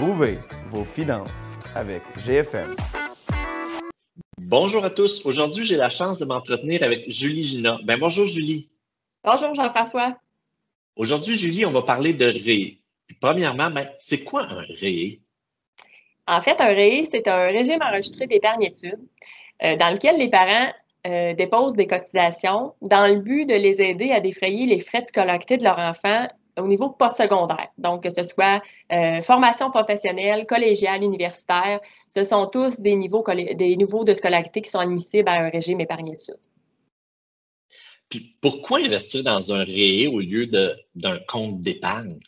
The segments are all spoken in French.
Retrouvez vos finances avec GFM. Bonjour à tous. Aujourd'hui, j'ai la chance de m'entretenir avec Julie Gina. Ben, bonjour Julie. Bonjour Jean-François. Aujourd'hui, Julie, on va parler de RE. Premièrement, ben, c'est quoi un RE? En fait, un RE, c'est un régime enregistré d'épargne-études euh, dans lequel les parents euh, déposent des cotisations dans le but de les aider à défrayer les frais de scolarité de leur enfant au niveau postsecondaire. Donc, que ce soit euh, formation professionnelle, collégiale, universitaire, ce sont tous des niveaux, des niveaux de scolarité qui sont admissibles à un régime épargne-études. Puis pourquoi investir dans un RE au lieu d'un compte d'épargne?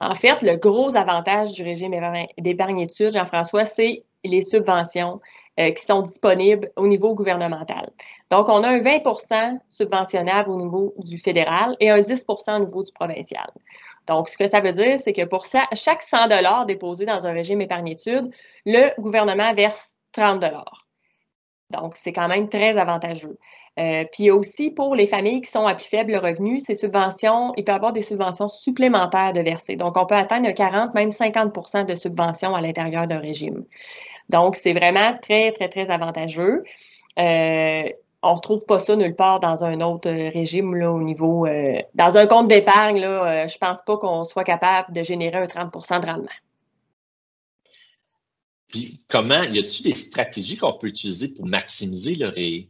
En fait, le gros avantage du régime d'épargne-études, Jean-François, c'est les subventions euh, qui sont disponibles au niveau gouvernemental. Donc, on a un 20% subventionnable au niveau du fédéral et un 10% au niveau du provincial. Donc, ce que ça veut dire, c'est que pour ça, chaque 100 dollars déposé dans un régime épargne-études, le gouvernement verse 30 dollars. Donc, c'est quand même très avantageux. Euh, puis aussi, pour les familles qui sont à plus faible revenu, ces subventions, il peut y avoir des subventions supplémentaires de verser. Donc, on peut atteindre 40, même 50% de subventions à l'intérieur d'un régime. Donc, c'est vraiment très, très, très avantageux. Euh, on ne retrouve pas ça nulle part dans un autre régime là, au niveau. Euh, dans un compte d'épargne, là, je ne pense pas qu'on soit capable de générer un 30% de rendement. Puis comment, y a-t-il des stratégies qu'on peut utiliser pour maximiser le ré?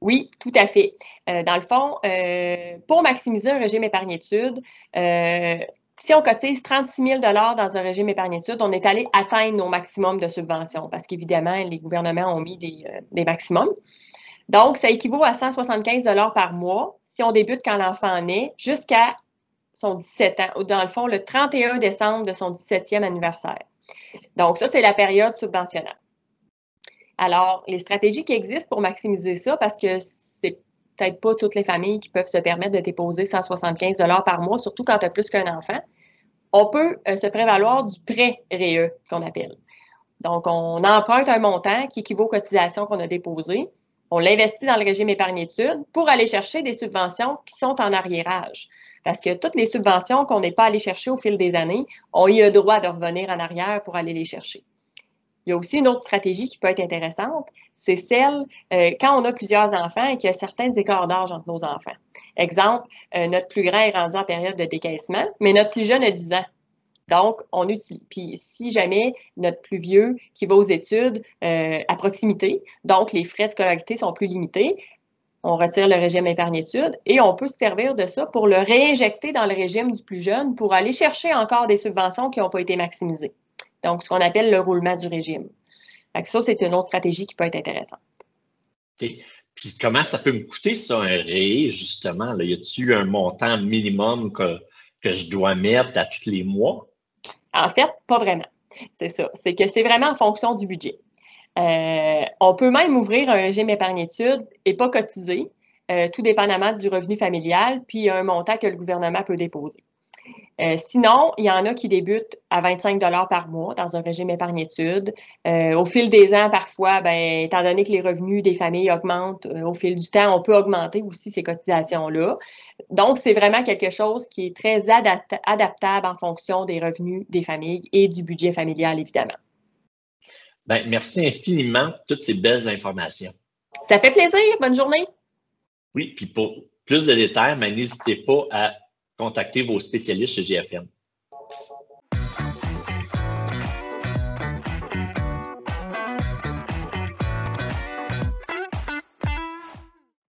Oui, tout à fait. Euh, dans le fond, euh, pour maximiser un régime épargne-études, euh, si on cotise 36 000 dans un régime épargne-études, on est allé atteindre nos maximums de subventions parce qu'évidemment, les gouvernements ont mis des, des, maximums. Donc, ça équivaut à 175 par mois si on débute quand l'enfant naît jusqu'à son 17 ans, ou dans le fond, le 31 décembre de son 17e anniversaire. Donc, ça, c'est la période subventionnable. Alors, les stratégies qui existent pour maximiser ça, parce que c'est peut-être pas toutes les familles qui peuvent se permettre de déposer 175 par mois, surtout quand tu as plus qu'un enfant, on peut euh, se prévaloir du prêt REE, qu'on appelle. Donc, on emprunte un montant qui équivaut aux cotisations qu'on a déposées. On l'investit dans le régime épargne-études pour aller chercher des subventions qui sont en arriérage. Parce que toutes les subventions qu'on n'est pas allé chercher au fil des années, on y a droit de revenir en arrière pour aller les chercher. Il y a aussi une autre stratégie qui peut être intéressante, c'est celle euh, quand on a plusieurs enfants et qu'il y a certains écarts d'âge entre nos enfants. Exemple, euh, notre plus grand est rendu en période de décaissement, mais notre plus jeune a 10 ans. Donc, on utilise. Puis, si jamais notre plus vieux qui va aux études euh, à proximité, donc les frais de scolarité sont plus limités, on retire le régime épargne-études et on peut se servir de ça pour le réinjecter dans le régime du plus jeune pour aller chercher encore des subventions qui n'ont pas été maximisées. Donc, ce qu'on appelle le roulement du régime. ça, c'est une autre stratégie qui peut être intéressante. Puis comment ça peut me coûter ça, un RE, justement? Là? Y a-t-il un montant minimum que, que je dois mettre à tous les mois? En fait, pas vraiment. C'est ça. C'est que c'est vraiment en fonction du budget. Euh, on peut même ouvrir un régime épargne-études et pas cotiser, euh, tout dépendamment du revenu familial, puis un montant que le gouvernement peut déposer. Euh, sinon, il y en a qui débutent à 25 par mois dans un régime épargne-études. au fil des ans, parfois, ben, étant donné que les revenus des familles augmentent au fil du temps, on peut augmenter aussi ces cotisations-là. Donc, c'est vraiment quelque chose qui est très adaptable en fonction des revenus des familles et du budget familial, évidemment. Ben, merci infiniment pour toutes ces belles informations. Ça fait plaisir. Bonne journée. Oui, puis pour plus de détails, ben, n'hésitez pas à contacter vos spécialistes chez GFM.